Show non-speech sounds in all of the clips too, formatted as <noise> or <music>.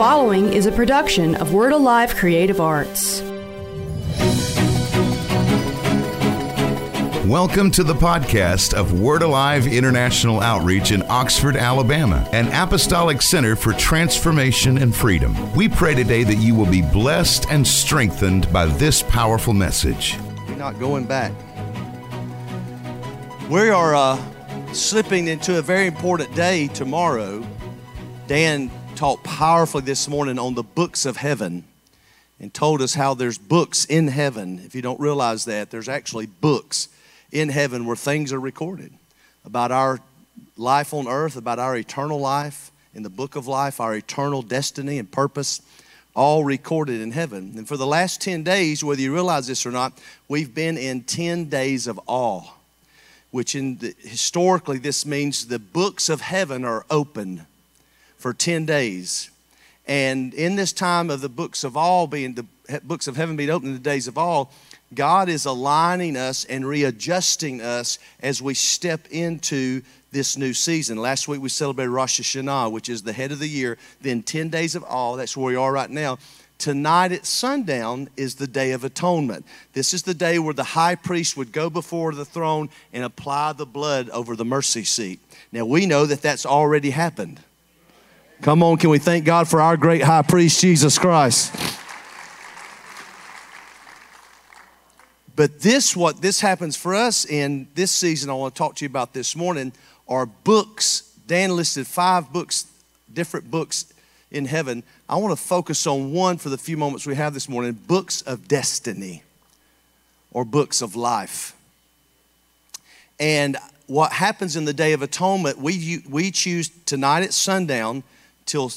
following is a production of Word Alive Creative Arts. Welcome to the podcast of Word Alive International Outreach in Oxford, Alabama, an apostolic center for transformation and freedom. We pray today that you will be blessed and strengthened by this powerful message. We're not going back. We are uh, slipping into a very important day tomorrow. Dan taught powerfully this morning on the books of heaven and told us how there's books in heaven. If you don't realize that, there's actually books in heaven where things are recorded about our life on earth, about our eternal life in the book of life, our eternal destiny and purpose, all recorded in heaven. And for the last 10 days, whether you realize this or not, we've been in 10 days of awe, which in the, historically this means the books of heaven are open for 10 days. And in this time of the books of all being the books of heaven being open in the days of awe, God is aligning us and readjusting us as we step into this new season. Last week we celebrated Rosh Hashanah, which is the head of the year, then 10 days of awe. That's where we are right now. Tonight at sundown is the Day of Atonement. This is the day where the high priest would go before the throne and apply the blood over the mercy seat. Now we know that that's already happened. Come on, can we thank God for our great high priest, Jesus Christ? But this, what this happens for us in this season, I want to talk to you about this morning, are books. Dan listed five books, different books in heaven. I want to focus on one for the few moments we have this morning books of destiny or books of life. And what happens in the Day of Atonement, we, we choose tonight at sundown till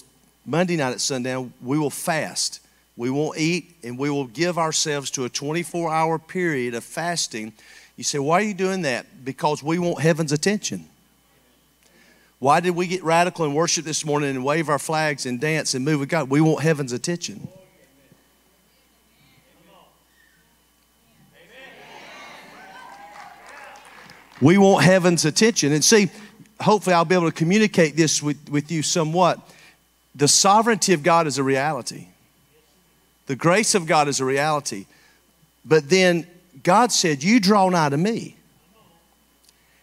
Monday night at sundown, we will fast. We won't eat and we will give ourselves to a 24 hour period of fasting. You say, why are you doing that? Because we want heaven's attention. Why did we get radical and worship this morning and wave our flags and dance and move with God? We want heaven's attention. We want heaven's attention. And see, hopefully I'll be able to communicate this with, with you somewhat. The sovereignty of God is a reality. The grace of God is a reality. But then God said, You draw nigh to me,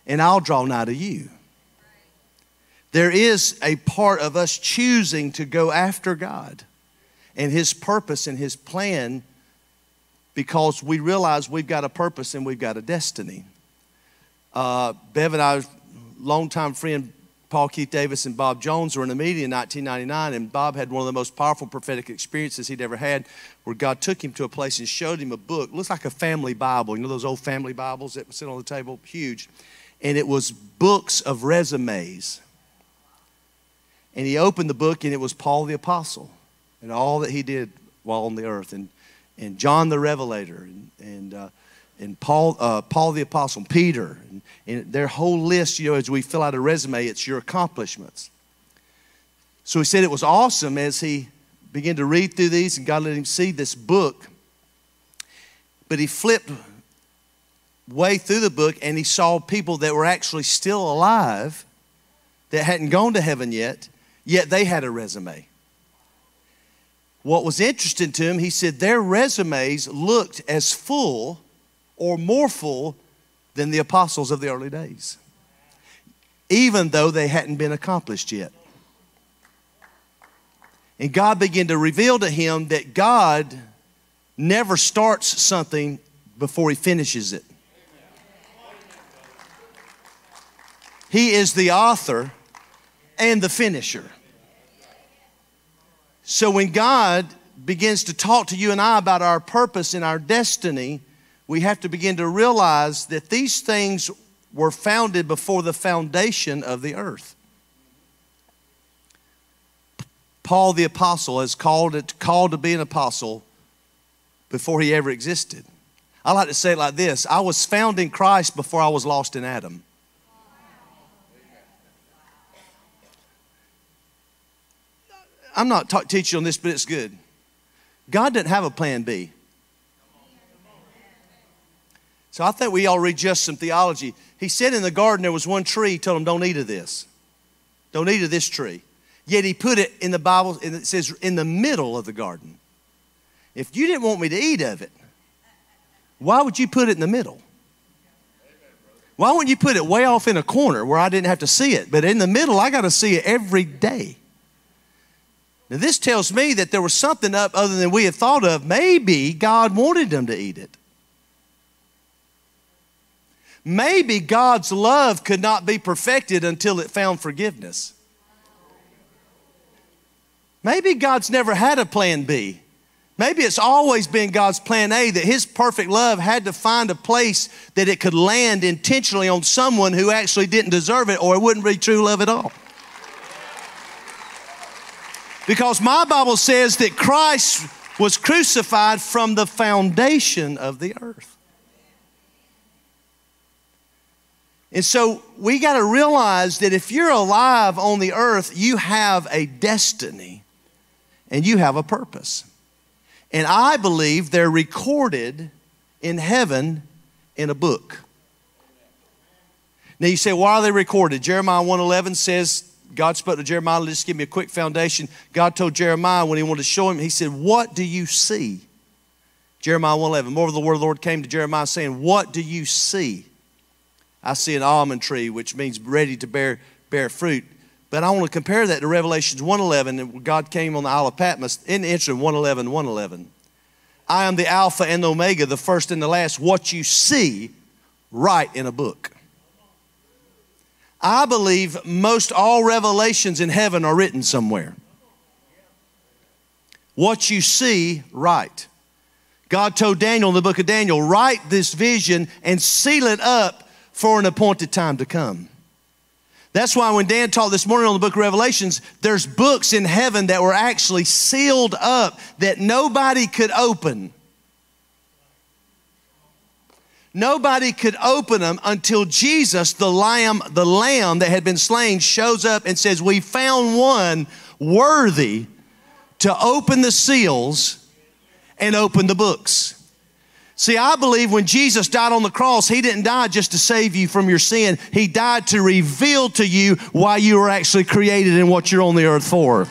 and I'll draw nigh to you. There is a part of us choosing to go after God and His purpose and His plan because we realize we've got a purpose and we've got a destiny. Uh, Bev and I, longtime friend Paul Keith Davis and Bob Jones were in a meeting in 1999, and Bob had one of the most powerful prophetic experiences he'd ever had, where God took him to a place and showed him a book. It looks like a family Bible. You know those old family Bibles that sit on the table? Huge. And it was books of resumes. And he opened the book, and it was Paul the Apostle and all that he did while on the earth, and, and John the Revelator, and, and uh, and Paul, uh, Paul the Apostle, Peter, and, and their whole list, you know, as we fill out a resume, it's your accomplishments. So he said it was awesome as he began to read through these, and God let him see this book. But he flipped way through the book and he saw people that were actually still alive that hadn't gone to heaven yet, yet they had a resume. What was interesting to him, he said their resumes looked as full or more full than the apostles of the early days, even though they hadn't been accomplished yet. And God began to reveal to him that God never starts something before he finishes it. He is the author and the finisher. So when God begins to talk to you and I about our purpose and our destiny, we have to begin to realize that these things were founded before the foundation of the earth. Paul the apostle is called it called to be an apostle before he ever existed. I like to say it like this I was found in Christ before I was lost in Adam. I'm not ta- teaching on this, but it's good. God didn't have a plan B. So I think we all read just some theology. He said in the garden there was one tree, he told him, Don't eat of this. Don't eat of this tree. Yet he put it in the Bible, and it says in the middle of the garden. If you didn't want me to eat of it, why would you put it in the middle? Why wouldn't you put it way off in a corner where I didn't have to see it? But in the middle, I got to see it every day. Now, this tells me that there was something up other than we had thought of. Maybe God wanted them to eat it. Maybe God's love could not be perfected until it found forgiveness. Maybe God's never had a plan B. Maybe it's always been God's plan A that His perfect love had to find a place that it could land intentionally on someone who actually didn't deserve it, or it wouldn't be true love at all. Because my Bible says that Christ was crucified from the foundation of the earth. And so we got to realize that if you're alive on the earth, you have a destiny and you have a purpose. And I believe they're recorded in heaven in a book. Now you say, why are they recorded? Jeremiah 111 says, God spoke to Jeremiah, just give me a quick foundation. God told Jeremiah when he wanted to show him, he said, What do you see? Jeremiah 111. More of the word of the Lord came to Jeremiah saying, What do you see? I see an almond tree, which means ready to bear, bear fruit. But I want to compare that to Revelations 111, and God came on the Isle of Patmos. In the 111, 111. I am the Alpha and the Omega, the first and the last. What you see, write in a book. I believe most all revelations in heaven are written somewhere. What you see, write. God told Daniel in the book of Daniel, write this vision and seal it up for an appointed time to come. That's why when Dan taught this morning on the book of Revelations, there's books in heaven that were actually sealed up that nobody could open. Nobody could open them until Jesus, the lamb, the lamb that had been slain, shows up and says, We found one worthy to open the seals and open the books. See, I believe when Jesus died on the cross, He didn't die just to save you from your sin. He died to reveal to you why you were actually created and what you're on the earth for.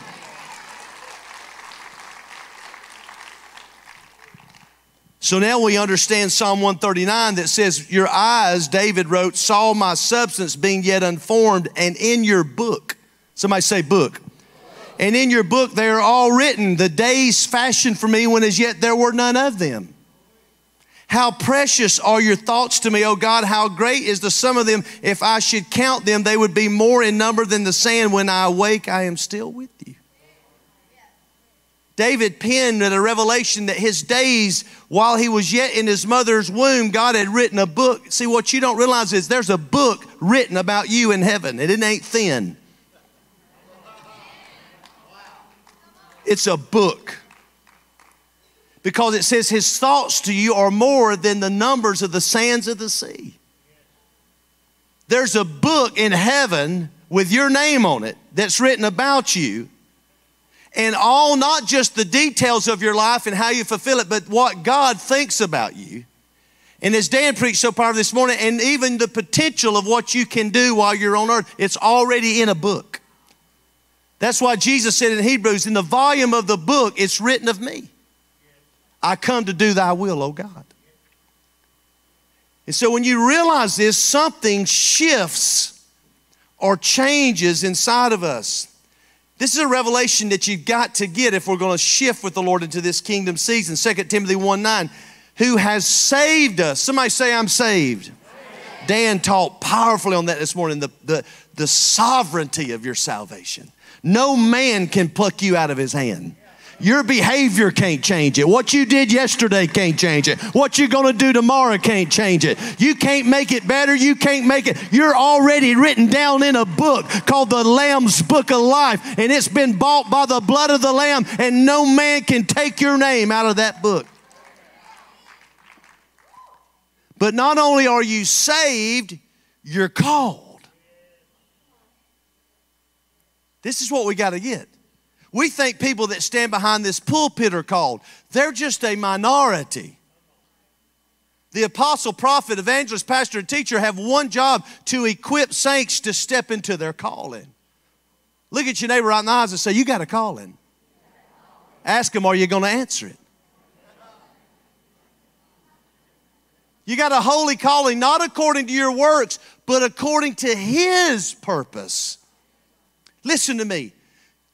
So now we understand Psalm 139 that says, Your eyes, David wrote, saw my substance being yet unformed, and in your book, somebody say book. And in your book they are all written, the days fashioned for me when as yet there were none of them. How precious are your thoughts to me, O God. How great is the sum of them. If I should count them, they would be more in number than the sand. When I awake, I am still with you. David penned at a revelation that his days, while he was yet in his mother's womb, God had written a book. See, what you don't realize is there's a book written about you in heaven, and it ain't thin. It's a book because it says his thoughts to you are more than the numbers of the sands of the sea. There's a book in heaven with your name on it that's written about you. And all, not just the details of your life and how you fulfill it, but what God thinks about you. And as Dan preached so powerfully this morning, and even the potential of what you can do while you're on earth, it's already in a book. That's why Jesus said in Hebrews, in the volume of the book, it's written of me. I come to do thy will, O God. And so when you realize this, something shifts or changes inside of us. This is a revelation that you've got to get if we're going to shift with the Lord into this kingdom season. 2 Timothy 1 9, who has saved us. Somebody say, I'm saved. Dan taught powerfully on that this morning the, the, the sovereignty of your salvation. No man can pluck you out of his hand. Your behavior can't change it. What you did yesterday can't change it. What you're going to do tomorrow can't change it. You can't make it better. You can't make it. You're already written down in a book called the Lamb's Book of Life, and it's been bought by the blood of the Lamb, and no man can take your name out of that book. But not only are you saved, you're called. This is what we got to get. We think people that stand behind this pulpit are called. They're just a minority. The apostle, prophet, evangelist, pastor, and teacher have one job to equip saints to step into their calling. Look at your neighbor right in the eyes and say, You got a calling. Ask him, Are you going to answer it? You got a holy calling, not according to your works, but according to His purpose. Listen to me.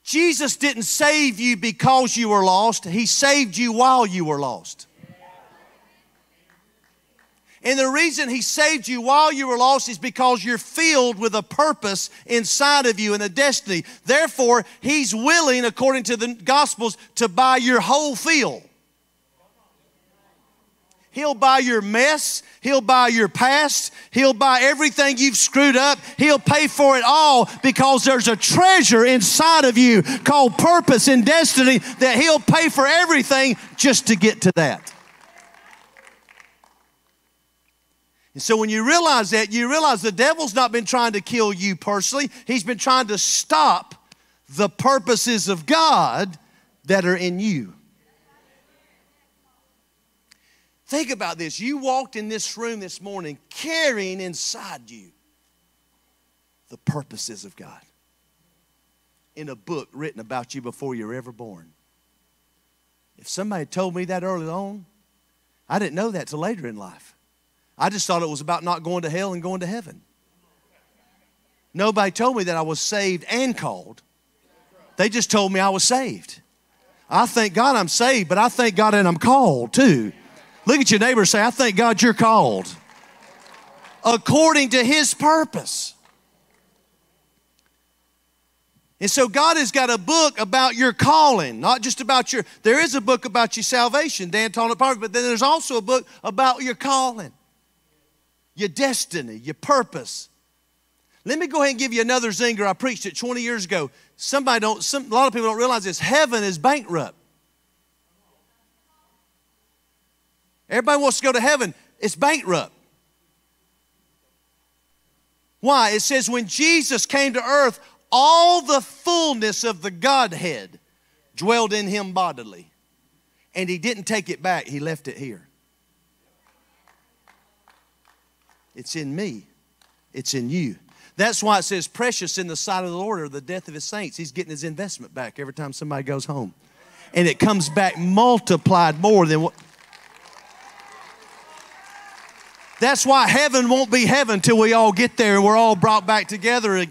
Jesus didn't save you because you were lost, He saved you while you were lost. And the reason He saved you while you were lost is because you're filled with a purpose inside of you and a destiny. Therefore, He's willing, according to the Gospels, to buy your whole field. He'll buy your mess. He'll buy your past. He'll buy everything you've screwed up. He'll pay for it all because there's a treasure inside of you called purpose and destiny that He'll pay for everything just to get to that. And so when you realize that, you realize the devil's not been trying to kill you personally, he's been trying to stop the purposes of God that are in you. Think about this. You walked in this room this morning carrying inside you the purposes of God in a book written about you before you were ever born. If somebody told me that early on, I didn't know that till later in life. I just thought it was about not going to hell and going to heaven. Nobody told me that I was saved and called. They just told me I was saved. I thank God I'm saved, but I thank God that I'm called too. Look at your neighbor and say, I thank God you're called according to his purpose. And so God has got a book about your calling, not just about your, there is a book about your salvation, Dan told it but then there's also a book about your calling, your destiny, your purpose. Let me go ahead and give you another zinger. I preached it 20 years ago. Somebody don't, some, a lot of people don't realize this. Heaven is bankrupt. Everybody wants to go to heaven. It's bankrupt. Why? It says when Jesus came to earth, all the fullness of the Godhead dwelled in him bodily. And he didn't take it back, he left it here. It's in me, it's in you. That's why it says, precious in the sight of the Lord are the death of his saints. He's getting his investment back every time somebody goes home. And it comes back multiplied more than what That's why heaven won't be heaven till we all get there and we're all brought back together.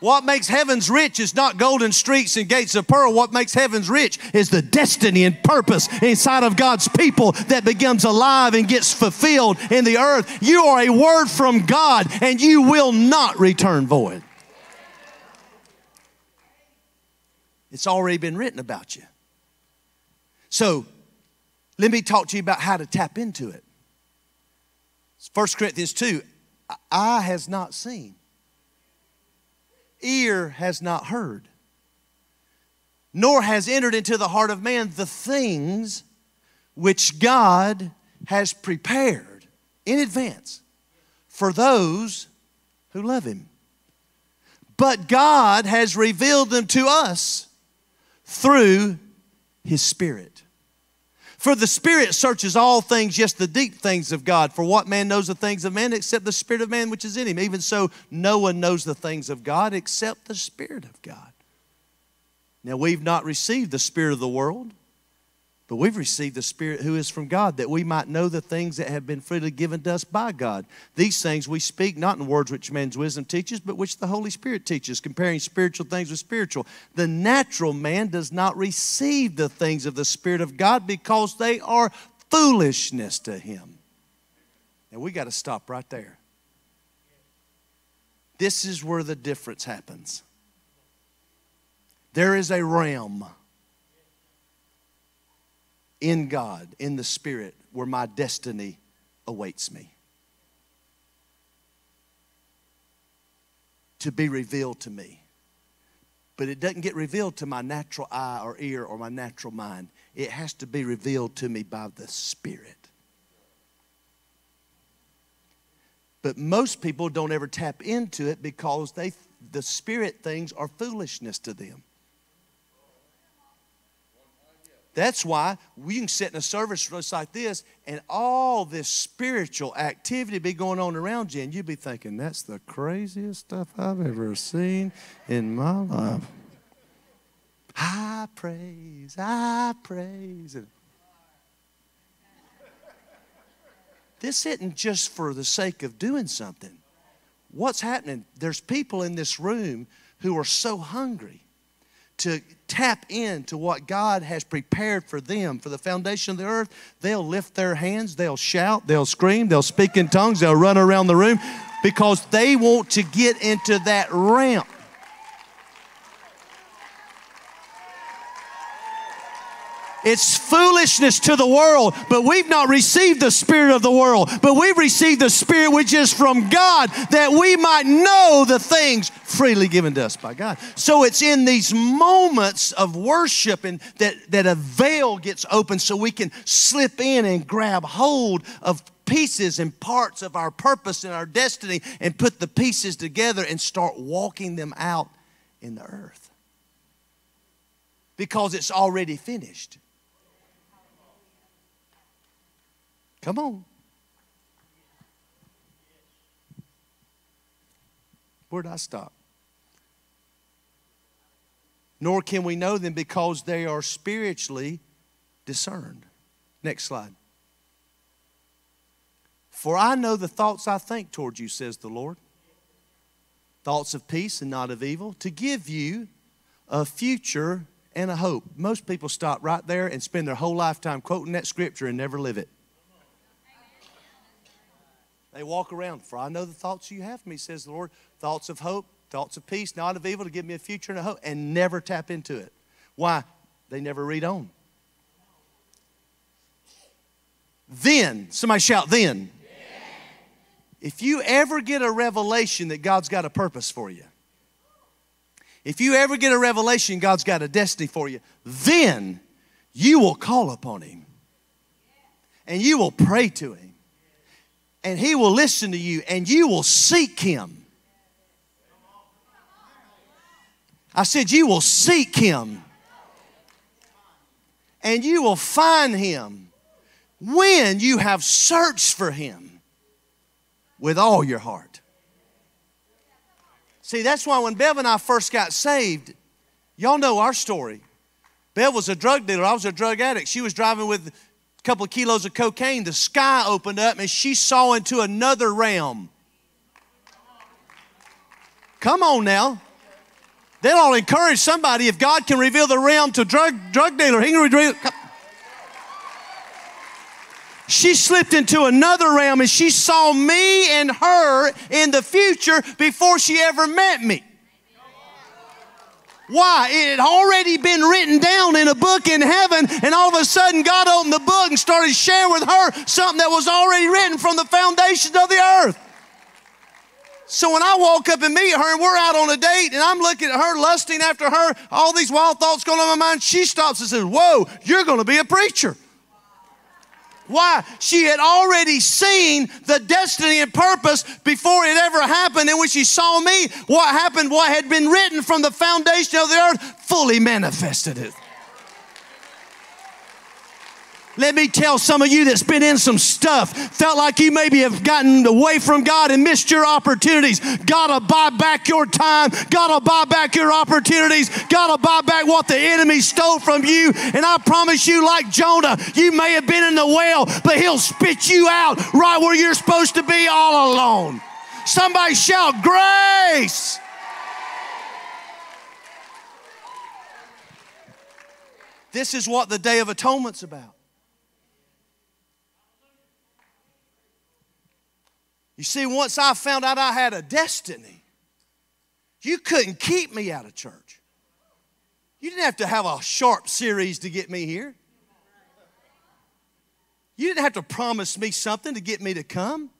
What makes heavens rich is not golden streets and gates of pearl. What makes heavens rich is the destiny and purpose inside of God's people that becomes alive and gets fulfilled in the earth. You are a word from God and you will not return void. It's already been written about you. So, let me talk to you about how to tap into it. 1 Corinthians 2 eye has not seen, ear has not heard, nor has entered into the heart of man the things which God has prepared in advance for those who love Him. But God has revealed them to us through His Spirit. For the Spirit searches all things, yes, the deep things of God. For what man knows the things of man except the Spirit of man which is in him? Even so, no one knows the things of God except the Spirit of God. Now, we've not received the Spirit of the world, but we've received the Spirit who is from God, that we might know the things that have been freely given to us by God. These things we speak not in words which man's wisdom teaches, but which the Holy Spirit teaches, comparing spiritual things with spiritual. The natural man does not receive the things of the Spirit of God because they are foolishness to him. And we got to stop right there. This is where the difference happens. There is a realm in God, in the Spirit, where my destiny awaits me. To be revealed to me. But it doesn't get revealed to my natural eye or ear or my natural mind. It has to be revealed to me by the Spirit. But most people don't ever tap into it because they, the Spirit things are foolishness to them. That's why we can sit in a service just like this and all this spiritual activity be going on around you, and you'd be thinking, that's the craziest stuff I've ever seen in my life. I praise, I praise. This isn't just for the sake of doing something. What's happening? There's people in this room who are so hungry to tap into what God has prepared for them for the foundation of the earth, they'll lift their hands, they'll shout, they'll scream, they'll speak in tongues, they'll run around the room because they want to get into that realm. It's foolishness to the world, but we've not received the Spirit of the world, but we've received the Spirit which is from God that we might know the things freely given to us by God. So it's in these moments of worship and that, that a veil gets open so we can slip in and grab hold of pieces and parts of our purpose and our destiny and put the pieces together and start walking them out in the earth. Because it's already finished. Come on. Where'd I stop? Nor can we know them because they are spiritually discerned. Next slide. For I know the thoughts I think toward you, says the Lord. Thoughts of peace and not of evil, to give you a future and a hope. Most people stop right there and spend their whole lifetime quoting that scripture and never live it. They walk around, for I know the thoughts you have for me, says the Lord thoughts of hope, thoughts of peace, not of evil, to give me a future and a hope, and never tap into it. Why? They never read on. Then, somebody shout, then. If you ever get a revelation that God's got a purpose for you, if you ever get a revelation God's got a destiny for you, then you will call upon Him and you will pray to Him and He will listen to you and you will seek Him. I said, You will seek Him and you will find Him when you have searched for Him with all your heart. See, that's why when Bev and I first got saved, y'all know our story. Bev was a drug dealer, I was a drug addict. She was driving with couple of kilos of cocaine, the sky opened up and she saw into another realm. Come on now. That ought to encourage somebody. If God can reveal the realm to drug drug dealer, He can reveal. She slipped into another realm and she saw me and her in the future before she ever met me. Why? It had already been written down in a book in heaven, and all of a sudden God opened the book and started sharing with her something that was already written from the foundations of the earth. So when I walk up and meet her and we're out on a date and I'm looking at her, lusting after her, all these wild thoughts going on in my mind, she stops and says, Whoa, you're going to be a preacher. Why? She had already seen the destiny and purpose before it ever happened. And when she saw me, what happened, what had been written from the foundation of the earth, fully manifested it. Let me tell some of you that's been in some stuff, felt like you maybe have gotten away from God and missed your opportunities. Gotta buy back your time. Gotta buy back your opportunities. Gotta buy back what the enemy stole from you. And I promise you, like Jonah, you may have been in the well, but he'll spit you out right where you're supposed to be all alone. Somebody shout, Grace! This is what the Day of Atonement's about. You see, once I found out I had a destiny, you couldn't keep me out of church. You didn't have to have a sharp series to get me here. You didn't have to promise me something to get me to come.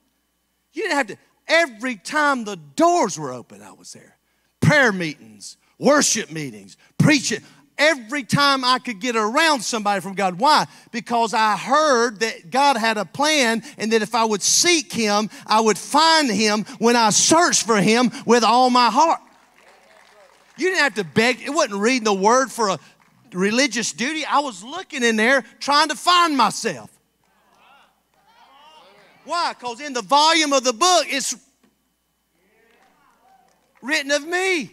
You didn't have to. Every time the doors were open, I was there. Prayer meetings, worship meetings, preaching every time I could get around somebody from God. Why? Because I heard that God had a plan and that if I would seek Him, I would find Him when I searched for Him with all my heart. You didn't have to beg, it wasn't reading the word for a religious duty. I was looking in there trying to find myself. Why? Because in the volume of the book, it's written of me.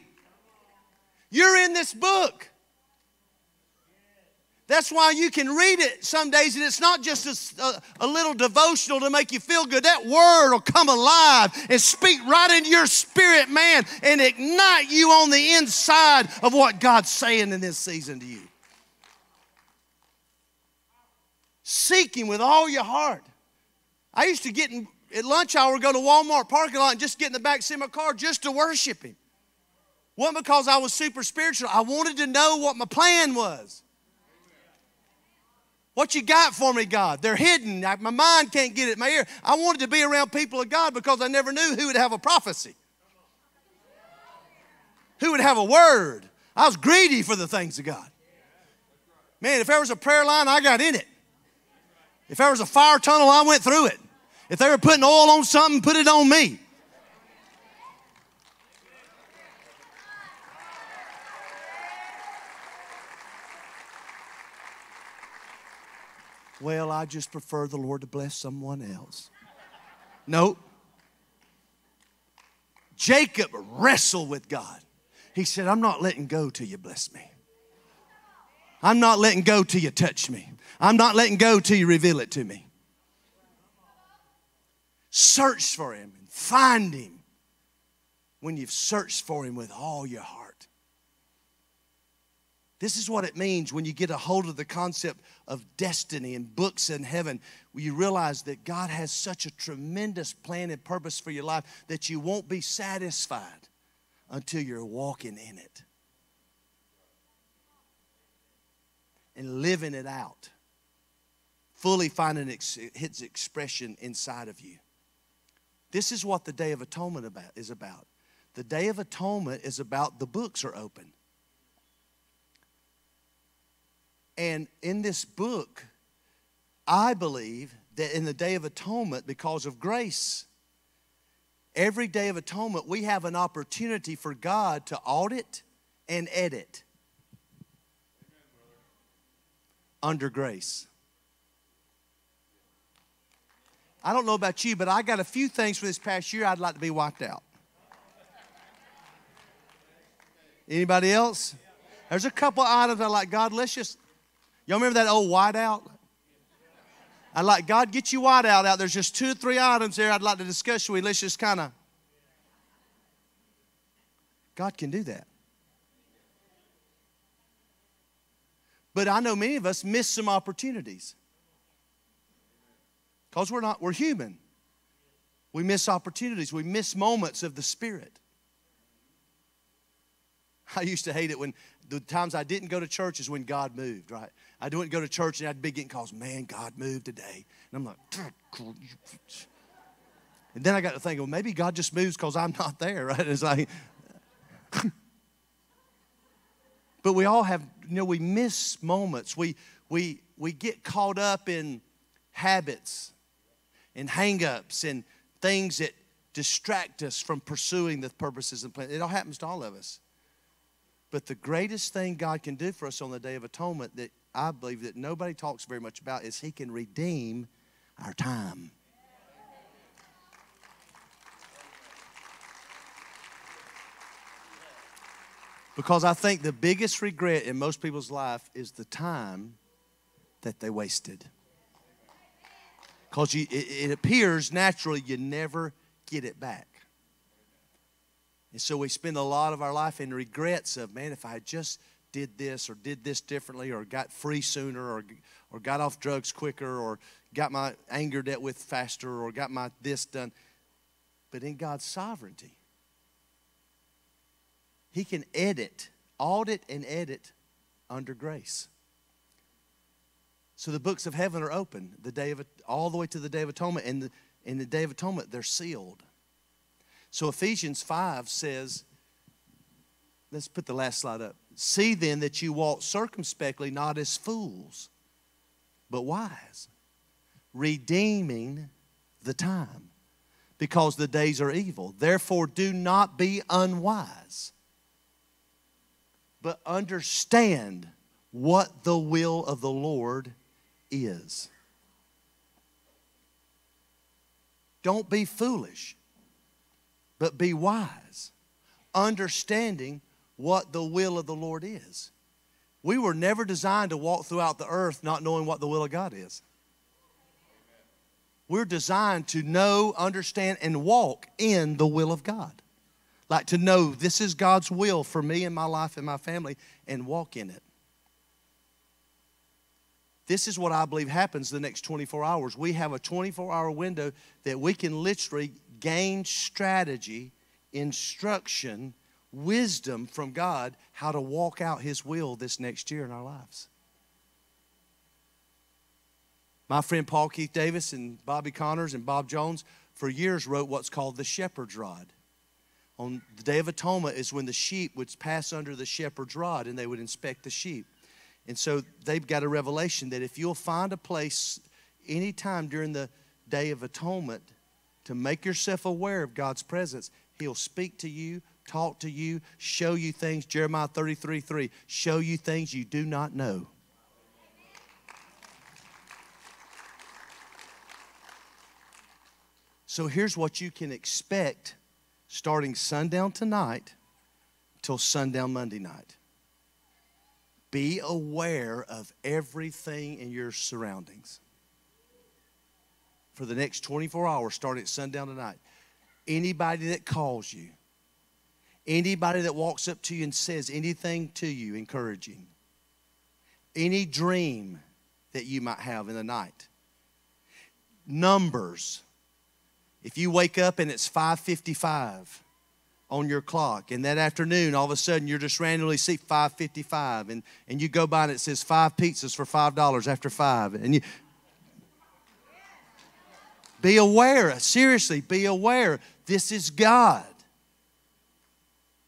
You're in this book. That's why you can read it some days, and it's not just a, a, little devotional to make you feel good. That word will come alive and speak right into your spirit, man, and ignite you on the inside of what God's saying in this season to you. Seek Him with all your heart. I used to get in, at lunch hour, go to Walmart parking lot and just get in the back seat of my car just to worship Him. Wasn't because I was super spiritual. I wanted to know what my plan was. What you got for me, God? They're hidden. My mind can't get it my ear. I wanted to be around people of God because I never knew who would have a prophecy, who would have a word. I was greedy for the things of God. Man, if there was a prayer line, I got in it. If there was a fire tunnel, I went through it. If they were putting oil on something, put it on me. Well, I just prefer the Lord to bless someone else. Nope. Jacob wrestled with God. He said, I'm not letting go till you bless me. I'm not letting go till you touch me. I'm not letting go till you reveal it to me. Search for him and find him when you've searched for him with all your heart. This is what it means when you get a hold of the concept of destiny and books in heaven. You realize that God has such a tremendous plan and purpose for your life that you won't be satisfied until you're walking in it and living it out, fully finding its expression inside of you. This is what the Day of Atonement about, is about. The Day of Atonement is about the books are open. And in this book, I believe that in the Day of Atonement, because of grace, every Day of Atonement, we have an opportunity for God to audit and edit under grace. I don't know about you, but I got a few things for this past year I'd like to be wiped out. Anybody else? There's a couple items I like. God, let's just Y'all remember that old whiteout? I'd like, God, get you whiteout out. There's just two or three items there I'd like to discuss with you. Let's just kind of. God can do that. But I know many of us miss some opportunities. Because we're not, we're human. We miss opportunities. We miss moments of the Spirit. I used to hate it when the times I didn't go to church is when God moved, right? I didn't go to church and I'd be getting calls, man, God moved today. And I'm like, and then I got to think, well, maybe God just moves because I'm not there, <laughs> right? It's like, <laughs> but we all have, you know, we miss moments. We, we, we get caught up in habits and hang-ups and things that distract us from pursuing the purposes and plans. It all happens to all of us. But the greatest thing God can do for us on the Day of Atonement that I believe that nobody talks very much about is He can redeem our time. Because I think the biggest regret in most people's life is the time that they wasted. Because it, it appears naturally you never get it back. And so we spend a lot of our life in regrets of, man, if I had just did this or did this differently or got free sooner or, or got off drugs quicker or got my anger dealt with faster or got my this done. But in God's sovereignty, He can edit, audit, and edit under grace. So the books of heaven are open the day of awe the way to the day of atonement, and the, in the day of atonement they're sealed. So Ephesians 5 says, let's put the last slide up. See then that you walk circumspectly, not as fools, but wise, redeeming the time, because the days are evil. Therefore, do not be unwise, but understand what the will of the Lord is. Don't be foolish, but be wise, understanding what the will of the Lord is. We were never designed to walk throughout the earth not knowing what the will of God is. We're designed to know, understand, and walk in the will of God. Like to know this is God's will for me and my life and my family and walk in it. This is what I believe happens the next 24 hours. We have a 24 hour window that we can literally gain strategy, instruction, wisdom from God how to walk out His will this next year in our lives. My friend Paul Keith Davis and Bobby Connors and Bob Jones for years wrote what's called the shepherd's rod. On the Day of Atonement is when the sheep would pass under the shepherd's rod and they would inspect the sheep. And so they've got a revelation that if you'll find a place anytime during the Day of Atonement to make yourself aware of God's presence, He'll speak to you, talk to you, show you things. Jeremiah 33 3, show you things you do not know. So here's what you can expect starting sundown tonight till sundown Monday night. Be aware of everything in your surroundings. For the next 24 hours, starting at sundown tonight, anybody that calls you, anybody that walks up to you and says anything to you encouraging, any dream that you might have in the night, numbers. If you wake up and it's 555, on your clock. And that afternoon, all of a sudden, you're just randomly see 555, and, and you go by and it says five pizzas for $5 after five. And you be aware, seriously, be aware. This is God.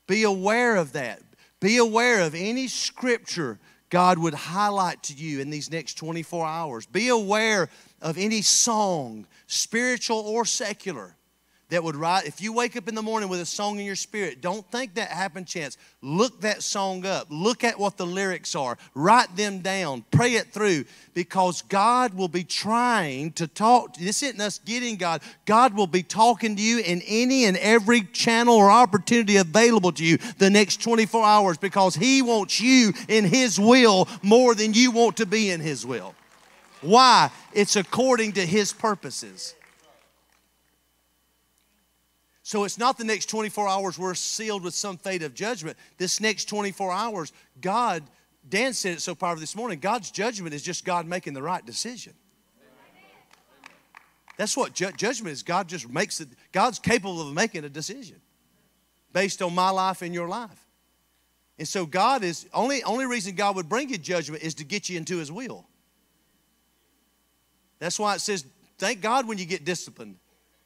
Be aware of that. Be aware of any scripture God would highlight to you in these next 24 hours. Be aware of any song, spiritual or secular that would write if you wake up in the morning with a song in your spirit don't think that happened chance. Look that song up. Look at what the lyrics are. Write them down. Pray it through. Because god will be trying to talk this isn't us getting god. God will be talking to you in any and every channel or opportunity available to you the next 24 hours because he wants you in his will more than you want to be in his will. Why? It's according to his purposes so it's not the next 24 hours we're sealed with some fate of judgment. This next 24 hours, God, Dan said it so powerfully this morning, God's judgment is just God making the right decision. That's what ju- judgment is. God just makes it, God's capable of making a decision based on my life and your life. And so God is, only, only reason God would bring you judgment is to get you into his will. That's why it says, thank God when you get disciplined.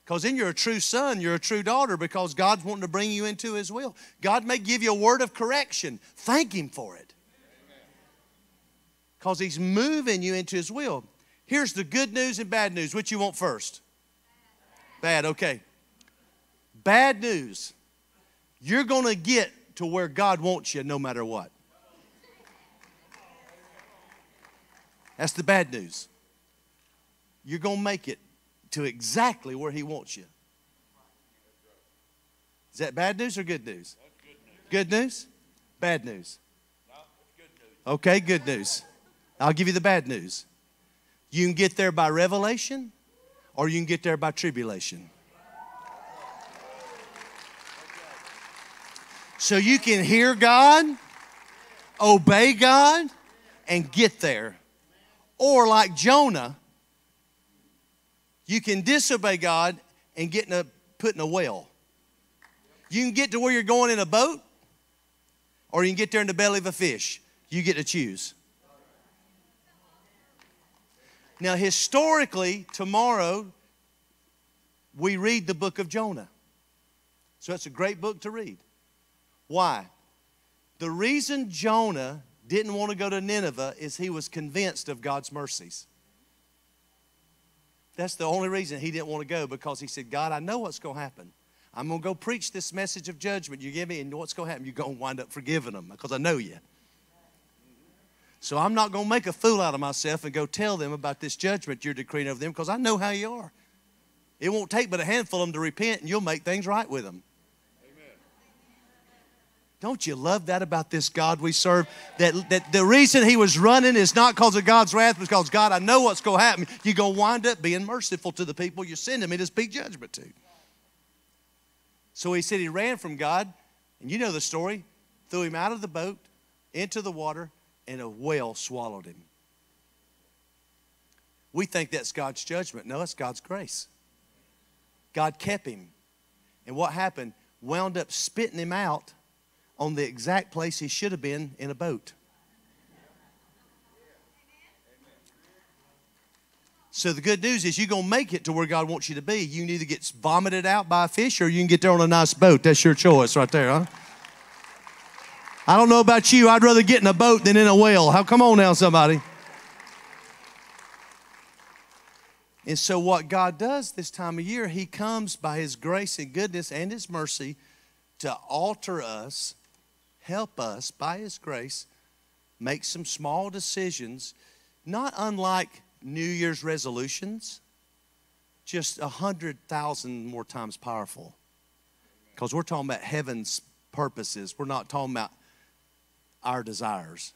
Because then you're a true son, you're a true daughter, because God's wanting to bring you into His will. God may give you a word of correction. Thank Him for it. Because He's moving you into His will. Here's the good news and bad news. Which you want first? Bad, okay. Bad news. You're going to get to where God wants you no matter what. That's the bad news. You're going to make it to exactly where He wants you. Is that bad news or good news? Good news? Bad news? Okay, good news. I'll give you the bad news. You can get there by revelation or you can get there by tribulation. So you can hear God, obey God, and get there. Or like Jonah, you can disobey God and get in a, put in a well. You can get to where you're going in a boat, or you can get there in the belly of a fish. You get to choose. Now, historically, tomorrow we read the book of Jonah. So it's a great book to read. Why? The reason Jonah didn't want to go to Nineveh is he was convinced of God's mercies. That's the only reason he didn't want to go because he said, God, I know what's going to happen. I'm going to go preach this message of judgment you give me, and what's going to happen? You're going to wind up forgiving them because I know you. So I'm not going to make a fool out of myself and go tell them about this judgment you're decreeing over them because I know how you are. It won't take but a handful of them to repent and you'll make things right with them. Don't you love that about this God we serve? That, that the reason he was running is not because of God's wrath, but because God, I know what's going to happen. You're going to wind up being merciful to the people you're sending me to speak judgment to. So he said he ran from God, and you know the story, threw him out of the boat into the water, and a whale swallowed him. We think that's God's judgment. No, it's God's grace. God kept him. And what happened? Wound up spitting him out on the exact place he should have been in a boat. So the good news is you're going to make it to where God wants you to be. You can either get vomited out by a fish or you can get there on a nice boat. That's your choice right there, huh? I don't know about you. I'd rather get in a boat than in a whale. How come on now, somebody? And so, what God does this time of year, He comes by His grace and goodness and His mercy to alter us help us, by His grace, make some small decisions, not unlike New Year's resolutions, just a hundred thousand more times powerful. Because we're talking about heaven's purposes, we're not talking about our desires.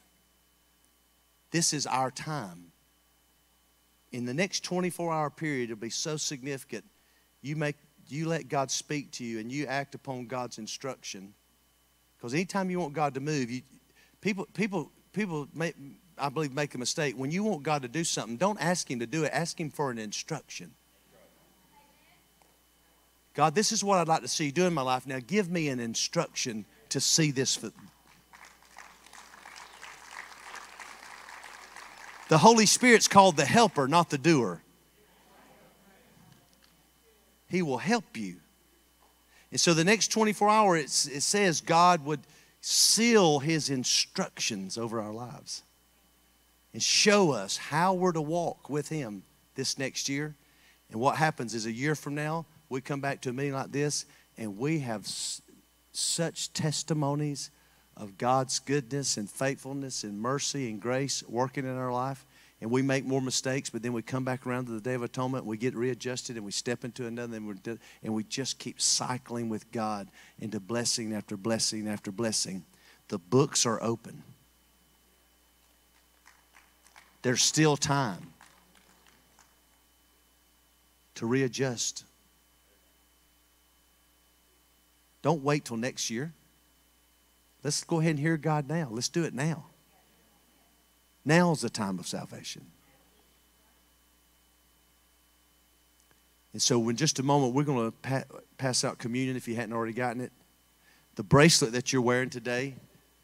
This is our time. In the next 24 hour period, it'll be so significant. You make you let God speak to you and you act upon God's instruction because anytime you want God to move, you, people, people, people make, I believe, make a mistake. When you want God to do something, don't ask Him to do it, ask Him for an instruction. God, this is what I'd like to see you do in my life. Now give me an instruction to see this. For... The Holy Spirit's called the helper, not the doer. He will help you. And so the next 24 hours, it says God would seal his instructions over our lives and show us how we're to walk with him this next year. And what happens is a year from now, we come back to a meeting like this and we have such testimonies of God's goodness and faithfulness and mercy and grace working in our life and we make more mistakes, but then we come back around to the Day of Atonement, we get readjusted, and we step into another, and, we're, and we just keep cycling with God into blessing after blessing after blessing. The books are open. There's still time to readjust. Don't wait till next year. Let's go ahead and hear God now. Let's do it now. Now's the time of salvation. And so, in just a moment, we're going to pa- pass out communion if you hadn't already gotten it. The bracelet that you're wearing today,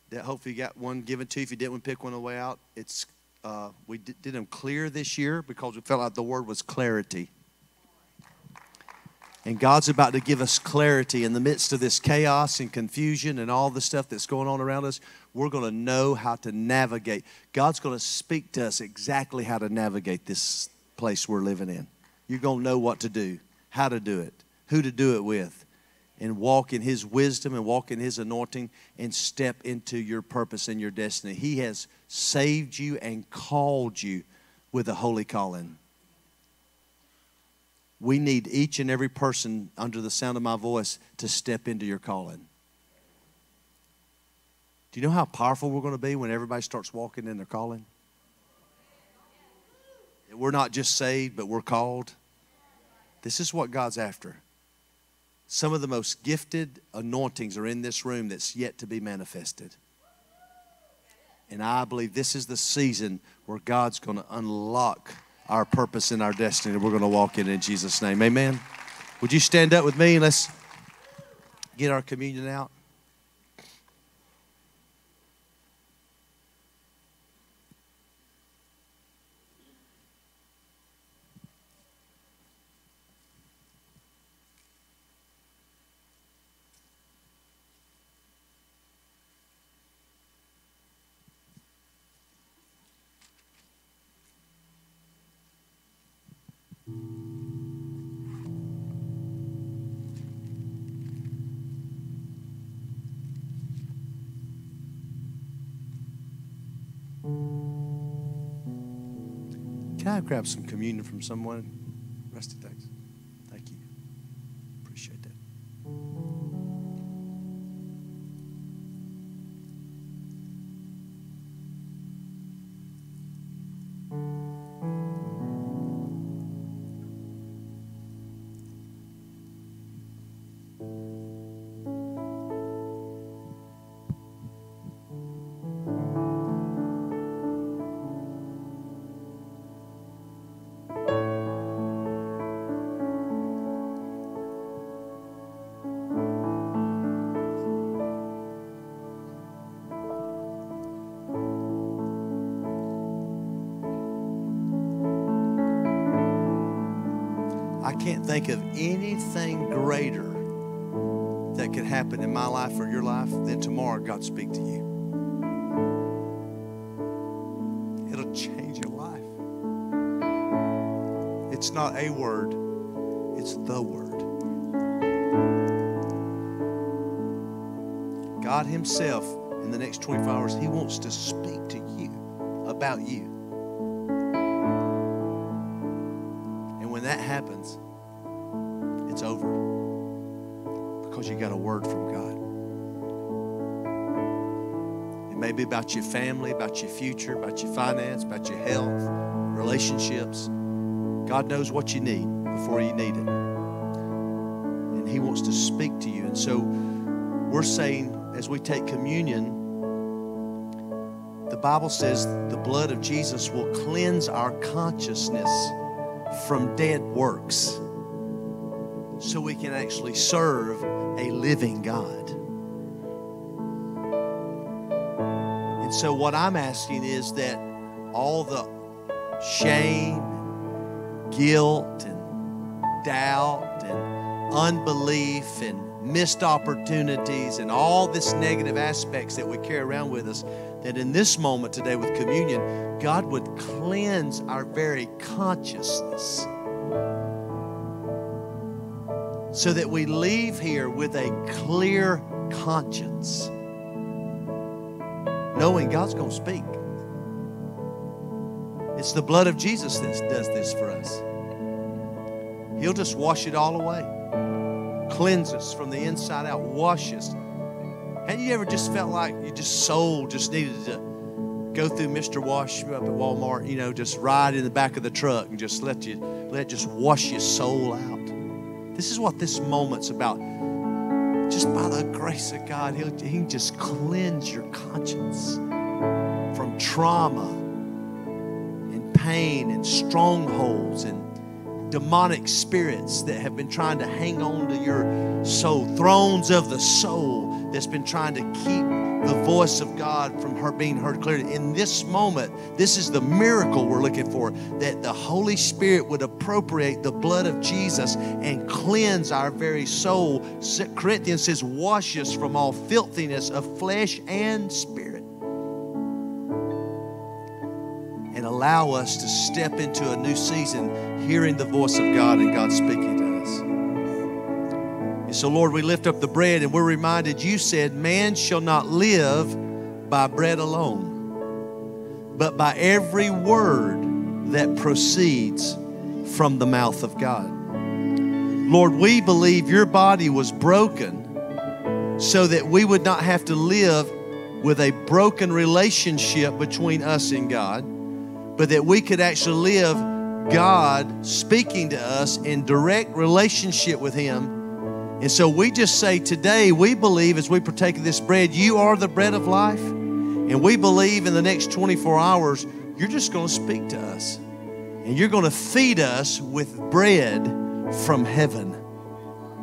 that hopefully you got one given to you. If you didn't, pick one on the way out. It's uh, we did, did them clear this year because we felt like the word was clarity. And God's about to give us clarity in the midst of this chaos and confusion and all the stuff that's going on around us. We're going to know how to navigate. God's going to speak to us exactly how to navigate this place we're living in. You're going to know what to do, how to do it, who to do it with, and walk in His wisdom and walk in His anointing and step into your purpose and your destiny. He has saved you and called you with a holy calling. We need each and every person under the sound of my voice to step into your calling. Do you know how powerful we're going to be when everybody starts walking in their calling? We're not just saved, but we're called. This is what God's after. Some of the most gifted anointings are in this room that's yet to be manifested. And I believe this is the season where God's going to unlock our purpose and our destiny. We're going to walk in in Jesus' name. Amen. Would you stand up with me and let's get our communion out? Grab some communion from someone? Rest Rusty, thanks. Can't think of anything greater that could happen in my life or your life than tomorrow God speak to you. It'll change your life. It's not a word, it's the word. God Himself, in the next 24 hours, He wants to speak to you about you. You got a word from God. It may be about your family, about your future, about your finance, about your health, relationships. God knows what you need before you need it. And He wants to speak to you. And so we're saying as we take communion, the Bible says the blood of Jesus will cleanse our consciousness from dead works so we can actually serve a living God. And so, what I'm asking is that all the shame, guilt, and doubt, and unbelief, and missed opportunities, and all this negative aspects that we carry around with us, that in this moment today with communion, God would cleanse our very consciousness so that we leave here with a clear conscience, knowing God's going to speak. It's the blood of Jesus that does this for us. He'll just wash it all away, cleanse us from the inside out, wash us. Have you ever just felt like your just soul just needed to go through Mr. Wash up at Walmart, you know, just ride in the back of the truck and just let you let just wash your soul out? This is what this moment's about. Just by the grace of God, He'll, He can just cleanse your conscience from trauma and pain and strongholds and demonic spirits that have been trying to hang on to your soul, thrones of the soul that's been trying to keep the voice of God from her being heard clearly. In this moment, this is the miracle we're looking for that the Holy Spirit would appropriate the blood of Jesus and cleanse our very soul. Corinthians says, wash us from all filthiness of flesh and spirit. And allow us to step into a new season hearing the voice of God and God speaking. And so, Lord, we lift up the bread and we're reminded you said, Man shall not live by bread alone, but by every word that proceeds from the mouth of God. Lord, we believe your body was broken so that we would not have to live with a broken relationship between us and God, but that we could actually live God speaking to us in direct relationship with Him and so we just say today, we believe as we partake of this bread, you are the bread of life. And we believe in the next 24 hours, you're just going to speak to us. And you're going to feed us with bread from heaven.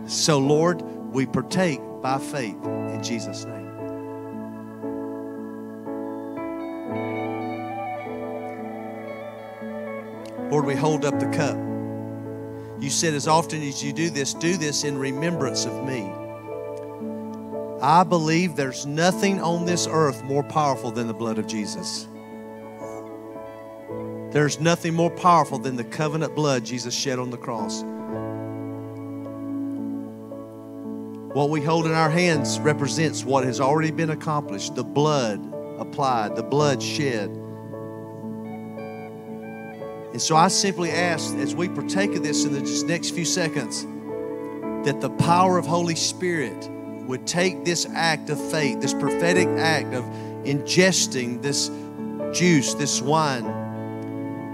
So, Lord, we partake by faith in Jesus' name. Lord, we hold up the cup. You said, as often as you do this, do this in remembrance of me. I believe there's nothing on this earth more powerful than the blood of Jesus. There's nothing more powerful than the covenant blood Jesus shed on the cross. What we hold in our hands represents what has already been accomplished the blood applied, the blood shed And so I simply ask as we partake of this in the next few seconds that the power of Holy Spirit would take this act of faith, this prophetic act of ingesting this juice, this wine,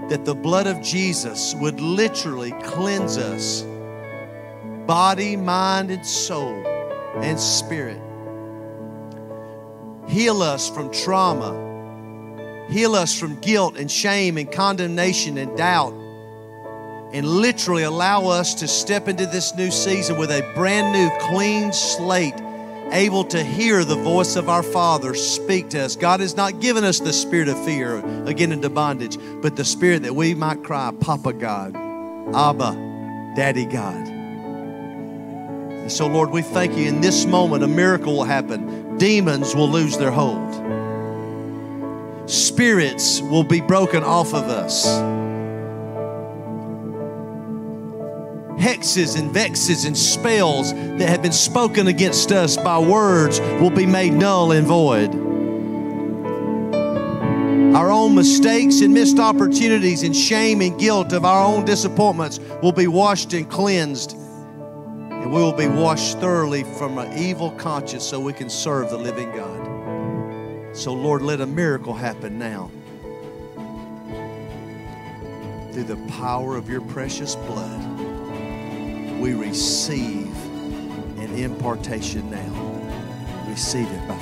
that the blood of Jesus would literally cleanse us body, mind, and soul and spirit. Heal us from trauma. Heal us from guilt and shame and condemnation and doubt. And literally allow us to step into this new season with a brand new, clean slate, able to hear the voice of our Father speak to us. God has not given us the spirit of fear, again into bondage, but the spirit that we might cry, Papa God, Abba, Daddy God. And so, Lord, we thank you in this moment a miracle will happen. Demons will lose their hold, spirits will be broken off of us. Hexes and vexes and spells that have been spoken against us by words will be made null and void. Our own mistakes and missed opportunities and shame and guilt of our own disappointments will be washed and cleansed and we will be washed thoroughly from an evil conscience so we can serve the living God. So, Lord, let a miracle happen now. Through the power of your precious blood, we receive an impartation now. Receive it by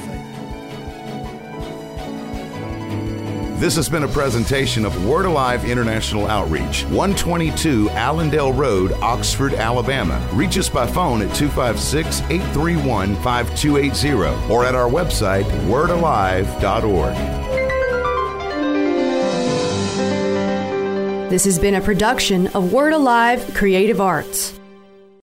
This has been a presentation of Word Alive International Outreach, 122 Allendale Road, Oxford, Alabama. Reach us by phone at 256 831 5280 or at our website, wordalive.org. This has been a production of Word Alive Creative Arts.